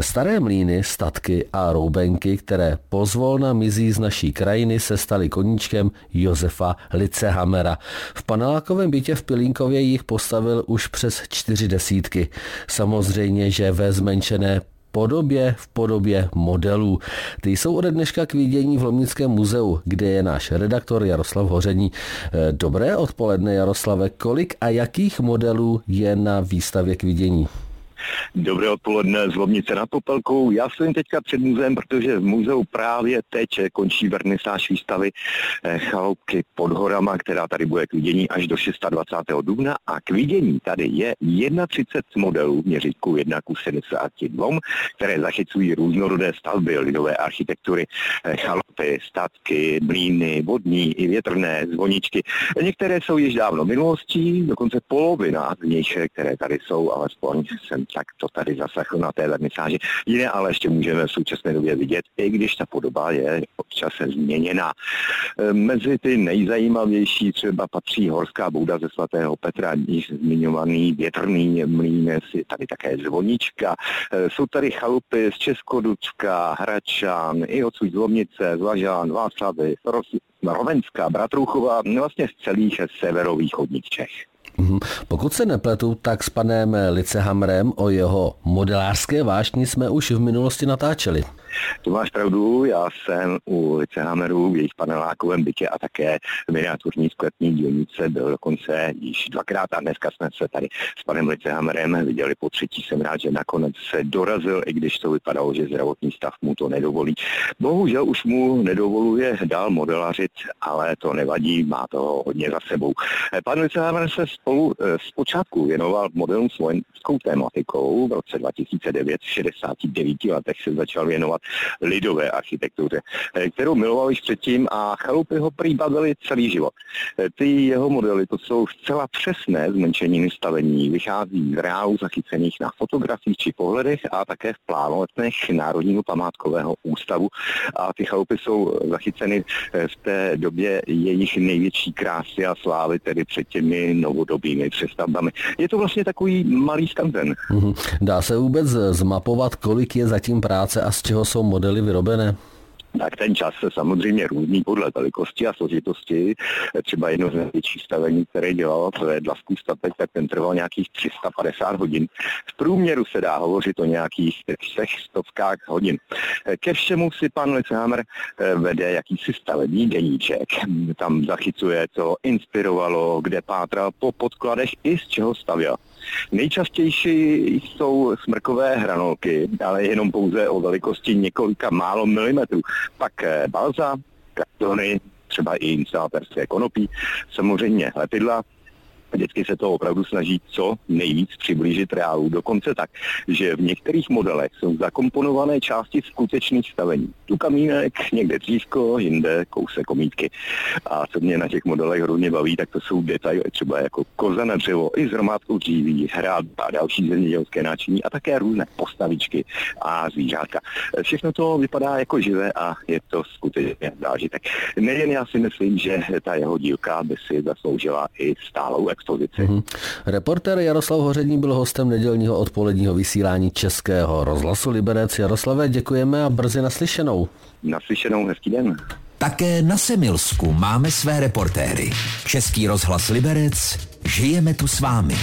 Staré mlíny, statky a roubenky, které pozvolna mizí z naší krajiny, se staly koníčkem Josefa Licehamera. V panelákovém bytě v Pilínkově jich postavil už přes čtyři desítky. Samozřejmě, že ve zmenšené podobě v podobě modelů. Ty jsou ode dneška k vidění v Lomnickém muzeu, kde je náš redaktor Jaroslav Hoření. Eh, dobré odpoledne, Jaroslave. Kolik a jakých modelů je na výstavě k vidění? Dobré odpoledne z Lomnice nad Popelkou. Já jsem teďka před muzeem, protože v muzeu právě teď končí vernisáž výstavy eh, chaloupky pod horama, která tady bude k vidění až do 26. dubna a k vidění tady je 31 modelů měřítku 1 k 72, které zachycují různorodé stavby lidové architektury, eh, chalupy, statky, mlíny, vodní i větrné, zvoničky. Některé jsou již dávno minulostí, dokonce polovina z nich, které tady jsou, alespoň jsem tak to tady zaslechl na té vernisáži. Jiné ale ještě můžeme v současné době vidět, i když ta podoba je občas změněna. E, mezi ty nejzajímavější třeba patří horská bouda ze svatého Petra, již zmiňovaný větrný mlín, je tady také zvonička. E, jsou tady chalupy z Českodučka, Hračan, i odsud Zlomnice, Zvažán, Václavy, Rovenská, Bratrouchova, vlastně z celých severovýchodních Čech. Mhm. Pokud se nepletu, tak s panem Licehamrem o jeho modelářské vášni jsme už v minulosti natáčeli. To máš pravdu, já jsem u Licehamerů v jejich panelákovém bytě a také v miniaturní sklepní dílnice byl dokonce již dvakrát a dneska jsme se tady s panem Licehamerem viděli po třetí. Jsem rád, že nakonec se dorazil, i když to vypadalo, že zdravotní stav mu to nedovolí. Bohužel už mu nedovoluje dál modelařit, ale to nevadí, má to hodně za sebou. Pan Licehamer se spolu eh, zpočátku věnoval modelům s vojenskou tématikou. V roce 2009, v 69 letech se začal věnovat lidové architektuře, eh, kterou miloval již předtím a chalupy ho prý celý život. Eh, ty jeho modely, to jsou zcela přesné zmenšení stavení, vychází z reálů zachycených na fotografiích či pohledech a také v plánoletech Národního památkového ústavu. A ty chalupy jsou zachyceny v té době jejich největší krásy a slávy, tedy před těmi novodobými přestavbami. Je to vlastně takový malý skanzen. Mhm. Dá se vůbec zmapovat, kolik je zatím práce a z čeho jsou modely vyrobené? Tak ten čas se samozřejmě různý podle velikosti a složitosti. Třeba jedno z největších stavení, které dělalo, to je Dlavský statek, tak ten trval nějakých 350 hodin. V průměru se dá hovořit o nějakých třech stovkách hodin. Ke všemu si pan Licehammer eh, vede jakýsi stavební deníček. Tam zachycuje, co inspirovalo, kde pátral po podkladech i z čeho stavěl. Nejčastější jsou smrkové hranolky, ale jenom pouze o velikosti několika málo milimetrů. Pak eh, balza, kartony, třeba i instalaterské konopí, samozřejmě lepidla, Vždycky se to opravdu snaží co nejvíc přiblížit reálu. Dokonce tak, že v některých modelech jsou zakomponované části skutečných stavení. Tu kamínek, někde dřívko, jinde kousek komítky. A co mě na těch modelech hodně baví, tak to jsou detaily třeba jako koza na dřevo, i s hromádkou dříví, hrad a další zemědělské náčiní a také různé postavičky a zvířátka. Všechno to vypadá jako živé a je to skutečně zážitek. Nejen já si myslím, že ta jeho dílka by si zasloužila i stálou expozici. Mm-hmm. Reportér Jaroslav Hoření byl hostem nedělního odpoledního vysílání Českého rozhlasu Liberec. Jaroslave, děkujeme a brzy naslyšenou. Naslyšenou, hezký den. Také na Semilsku máme své reportéry. Český rozhlas Liberec, žijeme tu s vámi.